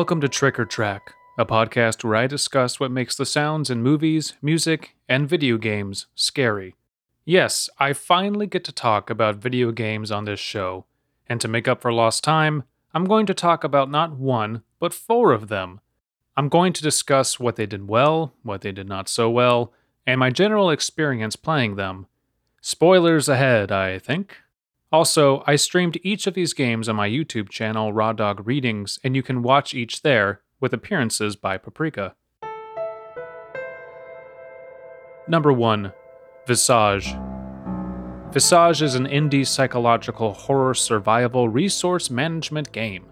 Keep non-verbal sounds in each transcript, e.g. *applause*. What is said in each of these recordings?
Welcome to Trick or Track, a podcast where I discuss what makes the sounds in movies, music, and video games scary. Yes, I finally get to talk about video games on this show, and to make up for lost time, I'm going to talk about not one, but four of them. I'm going to discuss what they did well, what they did not so well, and my general experience playing them. Spoilers ahead, I think. Also, I streamed each of these games on my YouTube channel, Raw Dog Readings, and you can watch each there, with appearances by Paprika. Number 1 Visage. Visage is an indie psychological horror survival resource management game.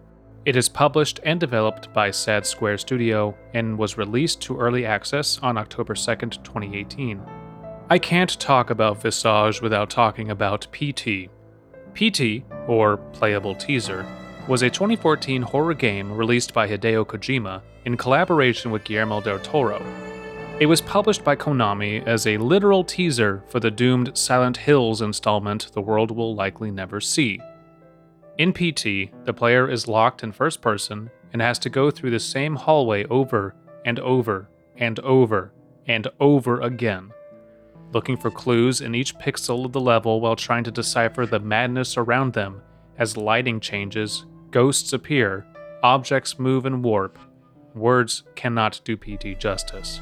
It is published and developed by Sad Square Studio and was released to early access on October 2nd, 2018. I can't talk about Visage without talking about PT, PT, or Playable Teaser, was a 2014 horror game released by Hideo Kojima in collaboration with Guillermo del Toro. It was published by Konami as a literal teaser for the doomed Silent Hills installment the world will likely never see. In PT, the player is locked in first person and has to go through the same hallway over and over and over and over again looking for clues in each pixel of the level while trying to decipher the madness around them as lighting changes, ghosts appear, objects move and warp. Words cannot do PT justice.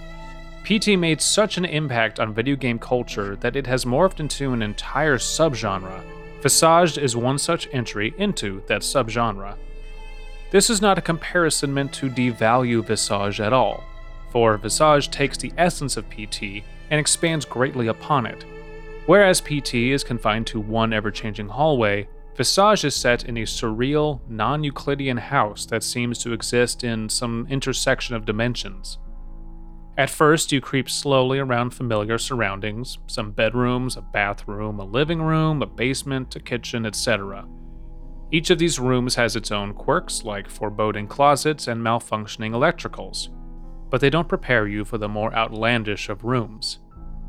PT made such an impact on video game culture that it has morphed into an entire subgenre. Visage is one such entry into that subgenre. This is not a comparison meant to devalue Visage at all, for Visage takes the essence of PT and expands greatly upon it. Whereas PT is confined to one ever changing hallway, Visage is set in a surreal, non Euclidean house that seems to exist in some intersection of dimensions. At first, you creep slowly around familiar surroundings some bedrooms, a bathroom, a living room, a basement, a kitchen, etc. Each of these rooms has its own quirks, like foreboding closets and malfunctioning electricals but they don't prepare you for the more outlandish of rooms.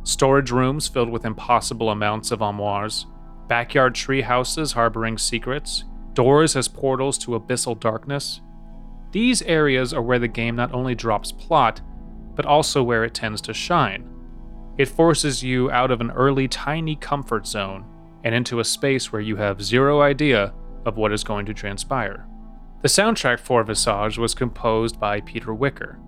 Storage rooms filled with impossible amounts of armoires, backyard tree houses harboring secrets, doors as portals to abyssal darkness. These areas are where the game not only drops plot, but also where it tends to shine. It forces you out of an early tiny comfort zone and into a space where you have zero idea of what is going to transpire. The soundtrack for Visage was composed by Peter Wicker,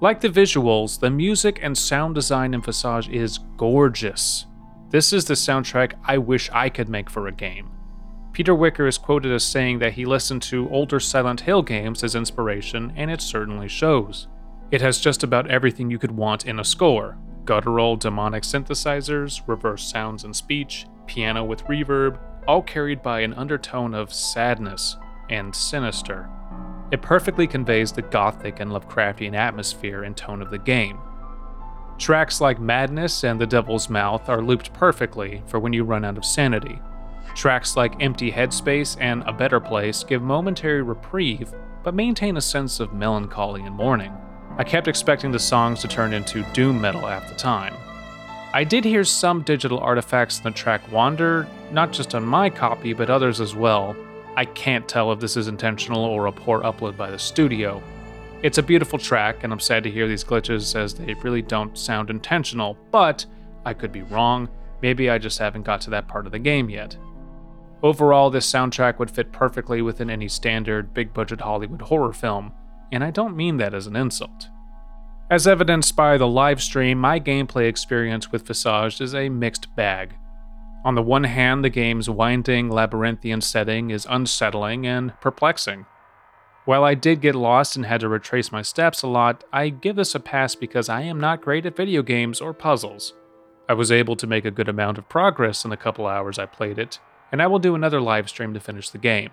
like the visuals, the music and sound design in Visage is gorgeous. This is the soundtrack I wish I could make for a game. Peter Wicker is quoted as saying that he listened to older Silent Hill games as inspiration, and it certainly shows. It has just about everything you could want in a score guttural, demonic synthesizers, reverse sounds and speech, piano with reverb, all carried by an undertone of sadness and sinister. It perfectly conveys the gothic and Lovecraftian atmosphere and tone of the game. Tracks like Madness and The Devil's Mouth are looped perfectly for when you run out of sanity. Tracks like Empty Headspace and A Better Place give momentary reprieve, but maintain a sense of melancholy and mourning. I kept expecting the songs to turn into doom metal at the time. I did hear some digital artifacts in the track Wander, not just on my copy, but others as well, I can't tell if this is intentional or a poor upload by the studio. It's a beautiful track, and I'm sad to hear these glitches as they really don't sound intentional, but I could be wrong. Maybe I just haven't got to that part of the game yet. Overall, this soundtrack would fit perfectly within any standard big budget Hollywood horror film, and I don't mean that as an insult. As evidenced by the live stream, my gameplay experience with Visage is a mixed bag. On the one hand, the game's winding, labyrinthian setting is unsettling and perplexing. While I did get lost and had to retrace my steps a lot, I give this a pass because I am not great at video games or puzzles. I was able to make a good amount of progress in the couple hours I played it, and I will do another live stream to finish the game.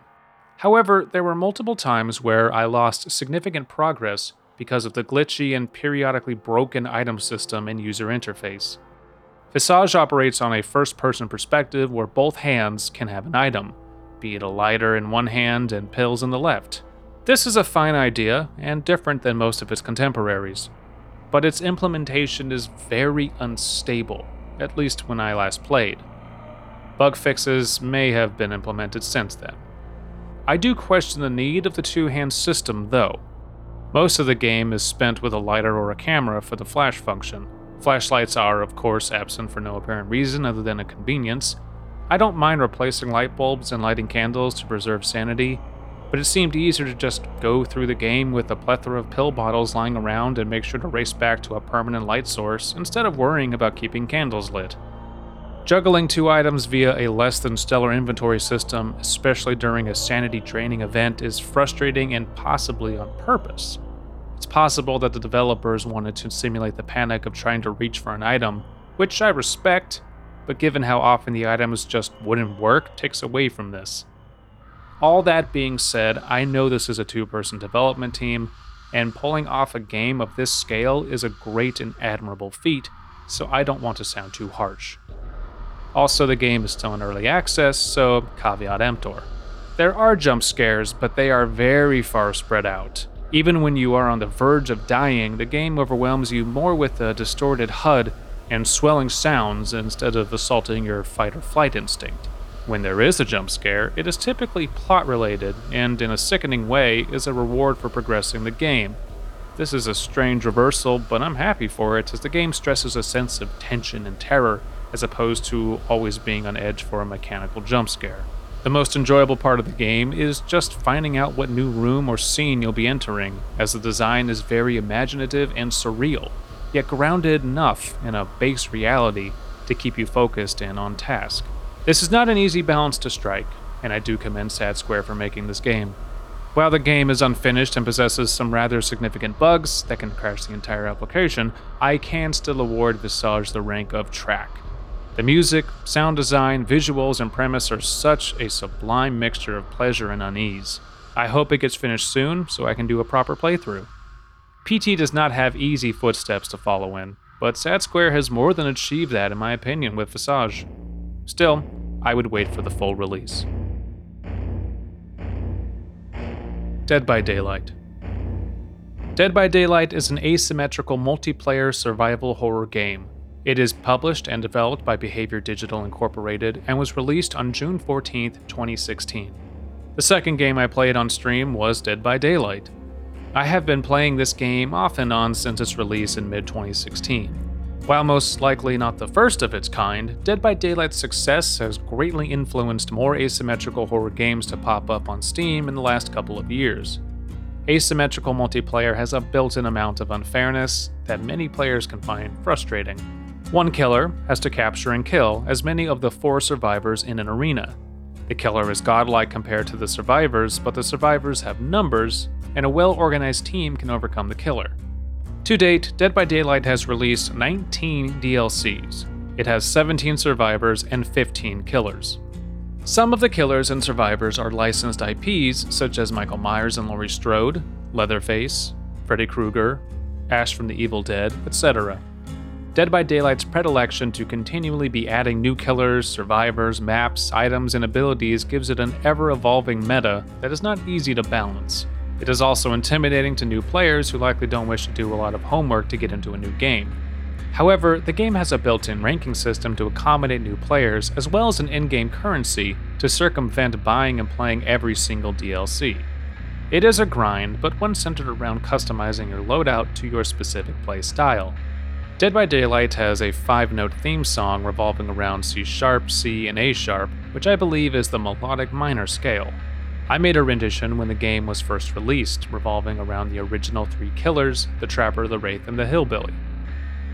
However, there were multiple times where I lost significant progress because of the glitchy and periodically broken item system and user interface. Visage operates on a first person perspective where both hands can have an item, be it a lighter in one hand and pills in the left. This is a fine idea and different than most of its contemporaries, but its implementation is very unstable, at least when I last played. Bug fixes may have been implemented since then. I do question the need of the two hand system, though. Most of the game is spent with a lighter or a camera for the flash function. Flashlights are, of course, absent for no apparent reason other than a convenience. I don't mind replacing light bulbs and lighting candles to preserve sanity, but it seemed easier to just go through the game with a plethora of pill bottles lying around and make sure to race back to a permanent light source instead of worrying about keeping candles lit. Juggling two items via a less than stellar inventory system, especially during a sanity draining event, is frustrating and possibly on purpose. It's possible that the developers wanted to simulate the panic of trying to reach for an item, which I respect, but given how often the items just wouldn't work, takes away from this. All that being said, I know this is a two person development team, and pulling off a game of this scale is a great and admirable feat, so I don't want to sound too harsh. Also, the game is still in early access, so caveat emptor. There are jump scares, but they are very far spread out. Even when you are on the verge of dying, the game overwhelms you more with a distorted HUD and swelling sounds instead of assaulting your fight or flight instinct. When there is a jump scare, it is typically plot related and, in a sickening way, is a reward for progressing the game. This is a strange reversal, but I'm happy for it as the game stresses a sense of tension and terror as opposed to always being on edge for a mechanical jump scare. The most enjoyable part of the game is just finding out what new room or scene you'll be entering, as the design is very imaginative and surreal, yet grounded enough in a base reality to keep you focused and on task. This is not an easy balance to strike, and I do commend Sad Square for making this game. While the game is unfinished and possesses some rather significant bugs that can crash the entire application, I can still award Visage the rank of track. The music, sound design, visuals, and premise are such a sublime mixture of pleasure and unease. I hope it gets finished soon so I can do a proper playthrough. PT does not have easy footsteps to follow in, but Sad Square has more than achieved that in my opinion with Visage. Still, I would wait for the full release. Dead by Daylight. Dead by Daylight is an asymmetrical multiplayer survival horror game. It is published and developed by Behavior Digital Incorporated and was released on June 14, 2016. The second game I played on stream was Dead by Daylight. I have been playing this game off and on since its release in mid 2016. While most likely not the first of its kind, Dead by Daylight's success has greatly influenced more asymmetrical horror games to pop up on Steam in the last couple of years. Asymmetrical multiplayer has a built in amount of unfairness that many players can find frustrating. One killer has to capture and kill as many of the four survivors in an arena. The killer is godlike compared to the survivors, but the survivors have numbers, and a well organized team can overcome the killer. To date, Dead by Daylight has released 19 DLCs. It has 17 survivors and 15 killers. Some of the killers and survivors are licensed IPs such as Michael Myers and Laurie Strode, Leatherface, Freddy Krueger, Ash from the Evil Dead, etc. Dead by Daylight's predilection to continually be adding new killers, survivors, maps, items, and abilities gives it an ever evolving meta that is not easy to balance. It is also intimidating to new players who likely don't wish to do a lot of homework to get into a new game. However, the game has a built in ranking system to accommodate new players, as well as an in game currency to circumvent buying and playing every single DLC. It is a grind, but one centered around customizing your loadout to your specific play style. Dead by Daylight has a five note theme song revolving around C sharp, C, and A sharp, which I believe is the melodic minor scale. I made a rendition when the game was first released, revolving around the original three killers the Trapper, the Wraith, and the Hillbilly.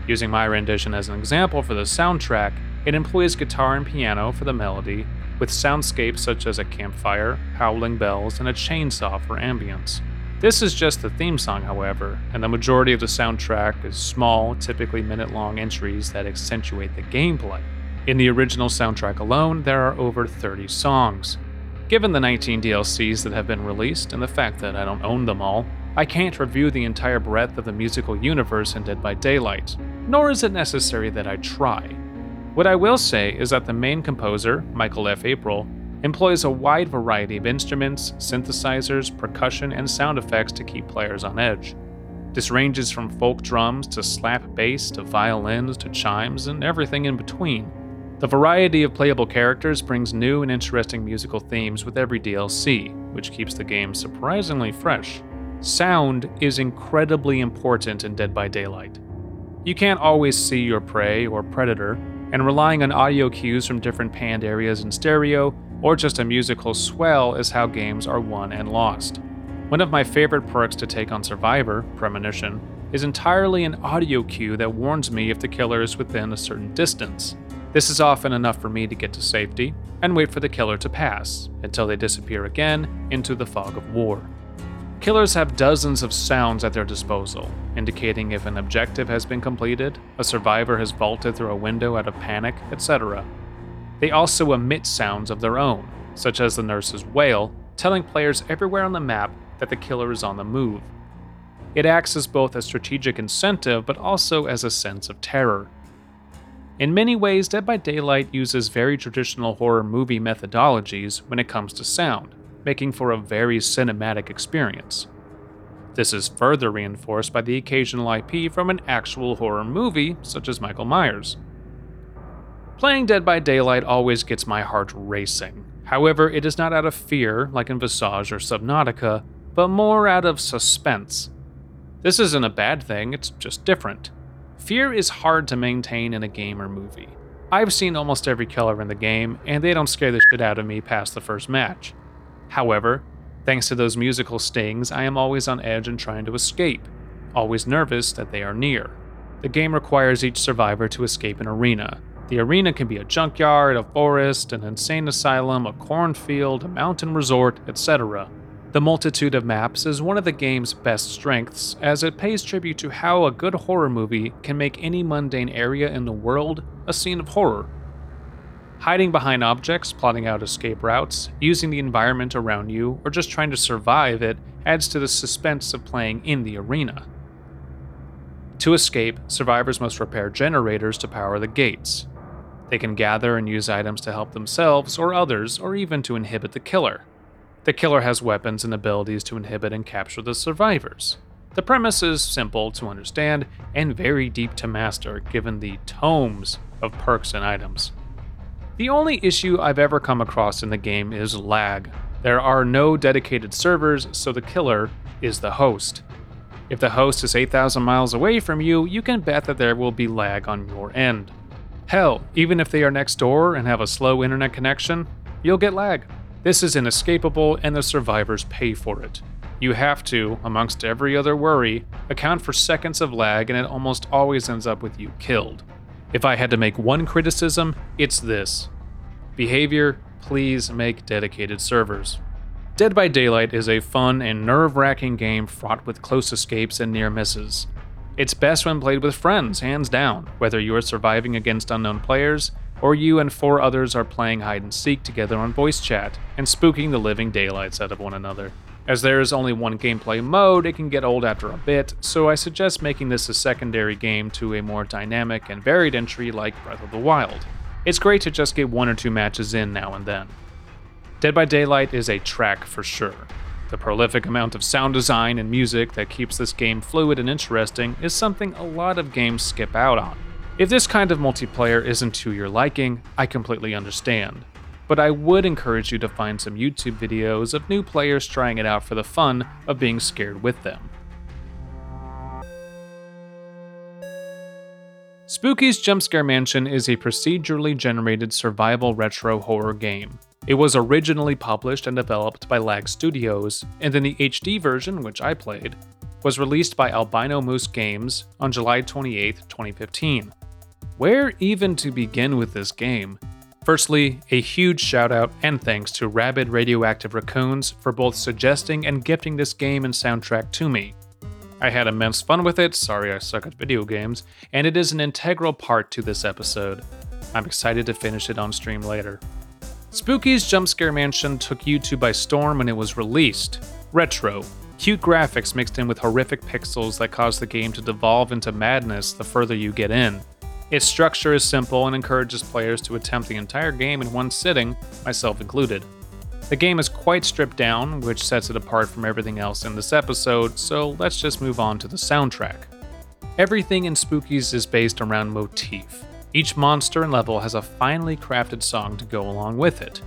Using my rendition as an example for the soundtrack, it employs guitar and piano for the melody, with soundscapes such as a campfire, howling bells, and a chainsaw for ambience. This is just the theme song, however, and the majority of the soundtrack is small, typically minute long entries that accentuate the gameplay. In the original soundtrack alone, there are over 30 songs, Given the 19 DLCs that have been released and the fact that I don't own them all, I can't review the entire breadth of the musical universe in Dead by Daylight, nor is it necessary that I try. What I will say is that the main composer, Michael F. April, employs a wide variety of instruments, synthesizers, percussion, and sound effects to keep players on edge. This ranges from folk drums to slap bass to violins to chimes and everything in between. The variety of playable characters brings new and interesting musical themes with every DLC, which keeps the game surprisingly fresh. Sound is incredibly important in Dead by Daylight. You can't always see your prey or predator, and relying on audio cues from different panned areas in stereo or just a musical swell is how games are won and lost. One of my favorite perks to take on Survivor, Premonition, is entirely an audio cue that warns me if the killer is within a certain distance. This is often enough for me to get to safety and wait for the killer to pass until they disappear again into the fog of war. Killers have dozens of sounds at their disposal, indicating if an objective has been completed, a survivor has vaulted through a window out of panic, etc. They also emit sounds of their own, such as the nurse's wail, telling players everywhere on the map that the killer is on the move. It acts as both a strategic incentive but also as a sense of terror. In many ways, Dead by Daylight uses very traditional horror movie methodologies when it comes to sound, making for a very cinematic experience. This is further reinforced by the occasional IP from an actual horror movie, such as Michael Myers. Playing Dead by Daylight always gets my heart racing. However, it is not out of fear, like in Visage or Subnautica, but more out of suspense. This isn't a bad thing, it's just different. Fear is hard to maintain in a game or movie. I've seen almost every killer in the game, and they don't scare the shit out of me past the first match. However, thanks to those musical stings, I am always on edge and trying to escape, always nervous that they are near. The game requires each survivor to escape an arena. The arena can be a junkyard, a forest, an insane asylum, a cornfield, a mountain resort, etc. The multitude of maps is one of the game's best strengths, as it pays tribute to how a good horror movie can make any mundane area in the world a scene of horror. Hiding behind objects, plotting out escape routes, using the environment around you, or just trying to survive it adds to the suspense of playing in the arena. To escape, survivors must repair generators to power the gates. They can gather and use items to help themselves or others, or even to inhibit the killer. The killer has weapons and abilities to inhibit and capture the survivors. The premise is simple to understand and very deep to master, given the tomes of perks and items. The only issue I've ever come across in the game is lag. There are no dedicated servers, so the killer is the host. If the host is 8,000 miles away from you, you can bet that there will be lag on your end. Hell, even if they are next door and have a slow internet connection, you'll get lag. This is inescapable, and the survivors pay for it. You have to, amongst every other worry, account for seconds of lag, and it almost always ends up with you killed. If I had to make one criticism, it's this behavior, please make dedicated servers. Dead by Daylight is a fun and nerve wracking game fraught with close escapes and near misses. It's best when played with friends, hands down, whether you are surviving against unknown players or you and four others are playing hide and seek together on voice chat and spooking the living daylights out of one another. As there is only one gameplay mode, it can get old after a bit, so I suggest making this a secondary game to a more dynamic and varied entry like Breath of the Wild. It's great to just get one or two matches in now and then. Dead by Daylight is a track for sure. The prolific amount of sound design and music that keeps this game fluid and interesting is something a lot of games skip out on. If this kind of multiplayer isn't to your liking, I completely understand. But I would encourage you to find some YouTube videos of new players trying it out for the fun of being scared with them. Spooky's Jumpscare Mansion is a procedurally generated survival retro horror game. It was originally published and developed by Lag Studios, and then the HD version, which I played, was released by Albino Moose Games on July 28, 2015. Where even to begin with this game? Firstly, a huge shout out and thanks to Rabid Radioactive Raccoons for both suggesting and gifting this game and soundtrack to me. I had immense fun with it, sorry I suck at video games, and it is an integral part to this episode. I'm excited to finish it on stream later. Spooky's Jumpscare Mansion took YouTube by storm when it was released. Retro, cute graphics mixed in with horrific pixels that cause the game to devolve into madness the further you get in. Its structure is simple and encourages players to attempt the entire game in one sitting, myself included. The game is quite stripped down, which sets it apart from everything else in this episode, so let's just move on to the soundtrack. Everything in Spookies is based around motif. Each monster and level has a finely crafted song to go along with it.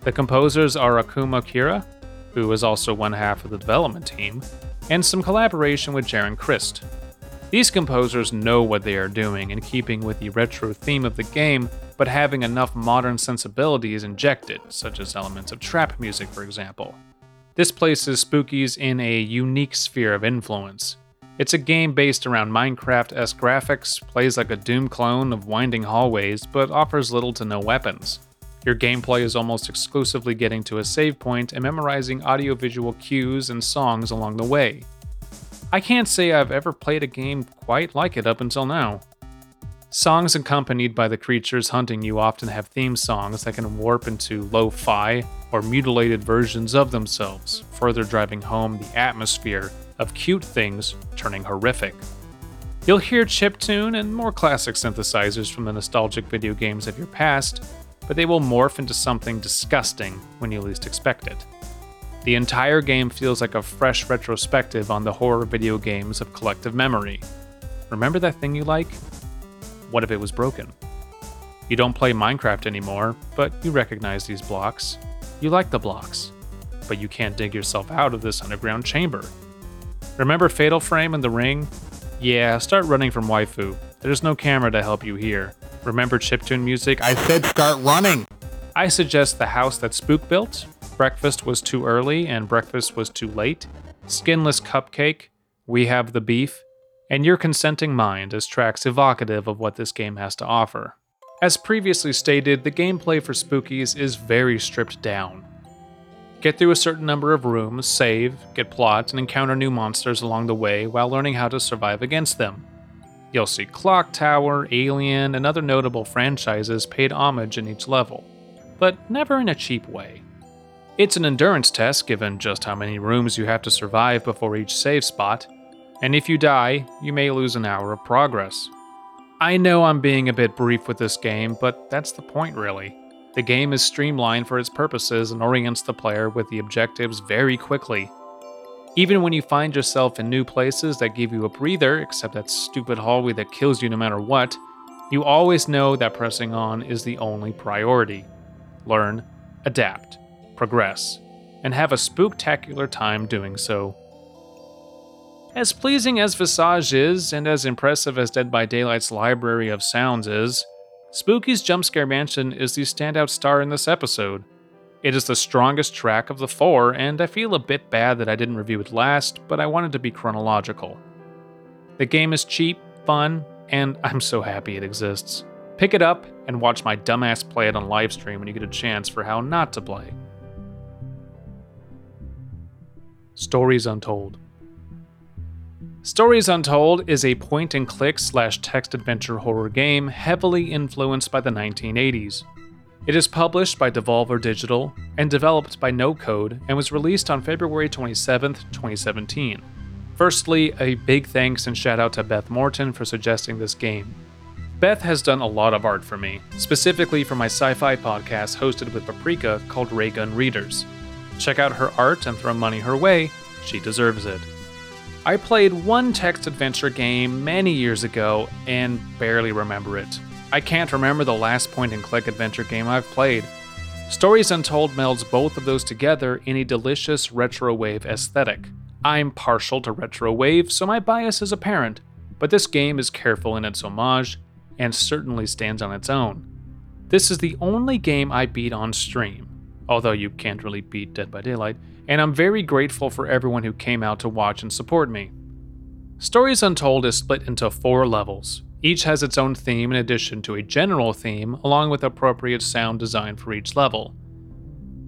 The composers are Akuma Kira, who is also one half of the development team, and some collaboration with Jaron Christ. These composers know what they are doing in keeping with the retro theme of the game, but having enough modern sensibilities injected, such as elements of trap music, for example. This places Spookies in a unique sphere of influence. It's a game based around Minecraft esque graphics, plays like a Doom clone of winding hallways, but offers little to no weapons. Your gameplay is almost exclusively getting to a save point and memorizing audiovisual cues and songs along the way. I can't say I've ever played a game quite like it up until now. Songs accompanied by the creatures hunting you often have theme songs that can warp into lo fi or mutilated versions of themselves, further driving home the atmosphere of cute things turning horrific. You'll hear chiptune and more classic synthesizers from the nostalgic video games of your past, but they will morph into something disgusting when you least expect it. The entire game feels like a fresh retrospective on the horror video games of collective memory. Remember that thing you like? What if it was broken? You don't play Minecraft anymore, but you recognize these blocks. You like the blocks, but you can't dig yourself out of this underground chamber. Remember Fatal Frame and The Ring? Yeah, start running from Waifu. There's no camera to help you here. Remember chiptune music? I said start running. I suggest The House That Spook Built, Breakfast Was Too Early and Breakfast Was Too Late, Skinless Cupcake, We Have the Beef, and Your Consenting Mind as tracks evocative of what this game has to offer. As previously stated, the gameplay for Spookies is very stripped down. Get through a certain number of rooms, save, get plots, and encounter new monsters along the way while learning how to survive against them. You'll see Clock Tower, Alien, and other notable franchises paid homage in each level, but never in a cheap way. It's an endurance test given just how many rooms you have to survive before each save spot, and if you die, you may lose an hour of progress. I know I'm being a bit brief with this game, but that's the point really. The game is streamlined for its purposes and orients the player with the objectives very quickly, even when you find yourself in new places that give you a breather, except that stupid hallway that kills you no matter what, you always know that pressing on is the only priority. Learn, adapt, progress, and have a spooktacular time doing so. As pleasing as Visage is, and as impressive as Dead by Daylight's library of sounds is, Spooky's Jump Scare Mansion is the standout star in this episode. It is the strongest track of the four, and I feel a bit bad that I didn't review it last, but I wanted to be chronological. The game is cheap, fun, and *laughs* I'm so happy it exists. Pick it up and watch my dumbass play it on livestream when you get a chance for how not to play. Stories Untold. Stories Untold is a point and click slash text adventure horror game heavily influenced by the 1980s. It is published by Devolver Digital and developed by No Code and was released on February 27, 2017. Firstly, a big thanks and shout out to Beth Morton for suggesting this game. Beth has done a lot of art for me, specifically for my sci fi podcast hosted with Paprika called Raygun Readers. Check out her art and throw money her way, she deserves it. I played one text adventure game many years ago and barely remember it. I can't remember the last point and click adventure game I've played. Stories Untold melds both of those together in a delicious retro wave aesthetic. I'm partial to retro wave, so my bias is apparent, but this game is careful in its homage and certainly stands on its own. This is the only game I beat on stream, although you can't really beat Dead by Daylight, and I'm very grateful for everyone who came out to watch and support me. Stories Untold is split into four levels, each has its own theme in addition to a general theme, along with appropriate sound design for each level.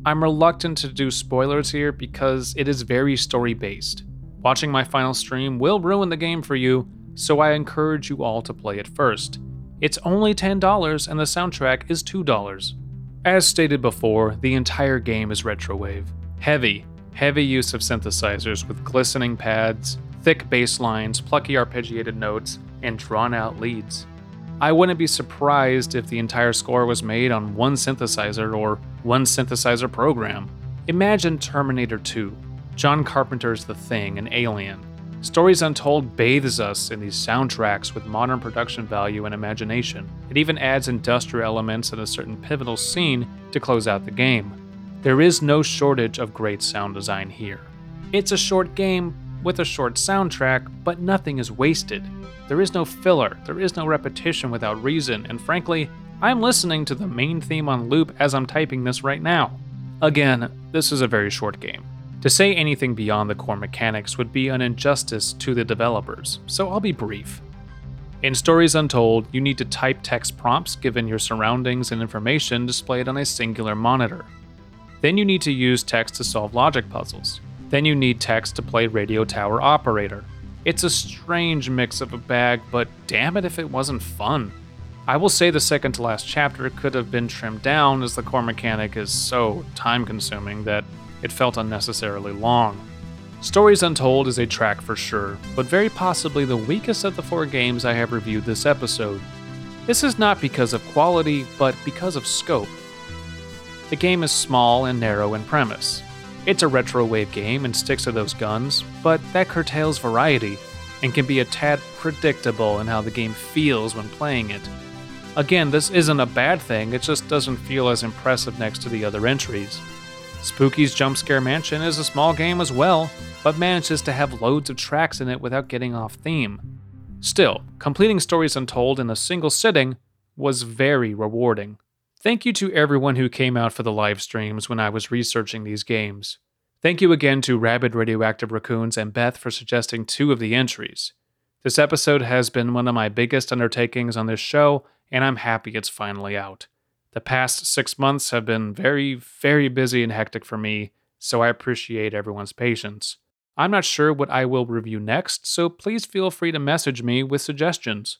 I'm reluctant to do spoilers here because it is very story based. Watching my final stream will ruin the game for you, so I encourage you all to play it first. It's only $10 and the soundtrack is $2. As stated before, the entire game is retrowave. Heavy, heavy use of synthesizers with glistening pads, thick bass lines, plucky arpeggiated notes, and drawn out leads. I wouldn't be surprised if the entire score was made on one synthesizer or one synthesizer program. Imagine Terminator 2, John Carpenter's The Thing, and Alien. Stories Untold bathes us in these soundtracks with modern production value and imagination. It even adds industrial elements in a certain pivotal scene to close out the game. There is no shortage of great sound design here. It's a short game with a short soundtrack, but nothing is wasted. There is no filler, there is no repetition without reason, and frankly, I'm listening to the main theme on loop as I'm typing this right now. Again, this is a very short game. To say anything beyond the core mechanics would be an injustice to the developers, so I'll be brief. In Stories Untold, you need to type text prompts given your surroundings and information displayed on a singular monitor. Then you need to use text to solve logic puzzles. Then you need text to play Radio Tower Operator. It's a strange mix of a bag, but damn it if it wasn't fun. I will say the second to last chapter could have been trimmed down as the core mechanic is so time consuming that it felt unnecessarily long. Stories Untold is a track for sure, but very possibly the weakest of the four games I have reviewed this episode. This is not because of quality, but because of scope. The game is small and narrow in premise. It's a retro wave game and sticks to those guns, but that curtails variety and can be a tad predictable in how the game feels when playing it. Again, this isn't a bad thing, it just doesn't feel as impressive next to the other entries. Spooky's Jump Scare Mansion is a small game as well, but manages to have loads of tracks in it without getting off theme. Still, completing Stories Untold in a single sitting was very rewarding. Thank you to everyone who came out for the live streams when I was researching these games. Thank you again to Rabid Radioactive Raccoons and Beth for suggesting two of the entries. This episode has been one of my biggest undertakings on this show, and I'm happy it's finally out. The past six months have been very, very busy and hectic for me, so I appreciate everyone's patience. I'm not sure what I will review next, so please feel free to message me with suggestions.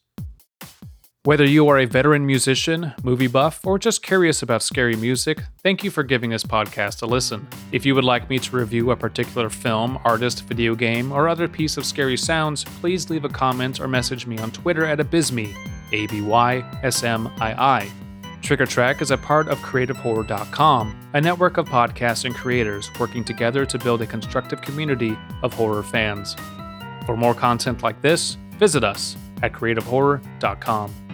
Whether you are a veteran musician, movie buff, or just curious about scary music, thank you for giving this podcast a listen. If you would like me to review a particular film, artist, video game, or other piece of scary sounds, please leave a comment or message me on Twitter at Abysmii, A B Y S M I I. Trick or Track is a part of CreativeHorror.com, a network of podcasts and creators working together to build a constructive community of horror fans. For more content like this, visit us at CreativeHorror.com.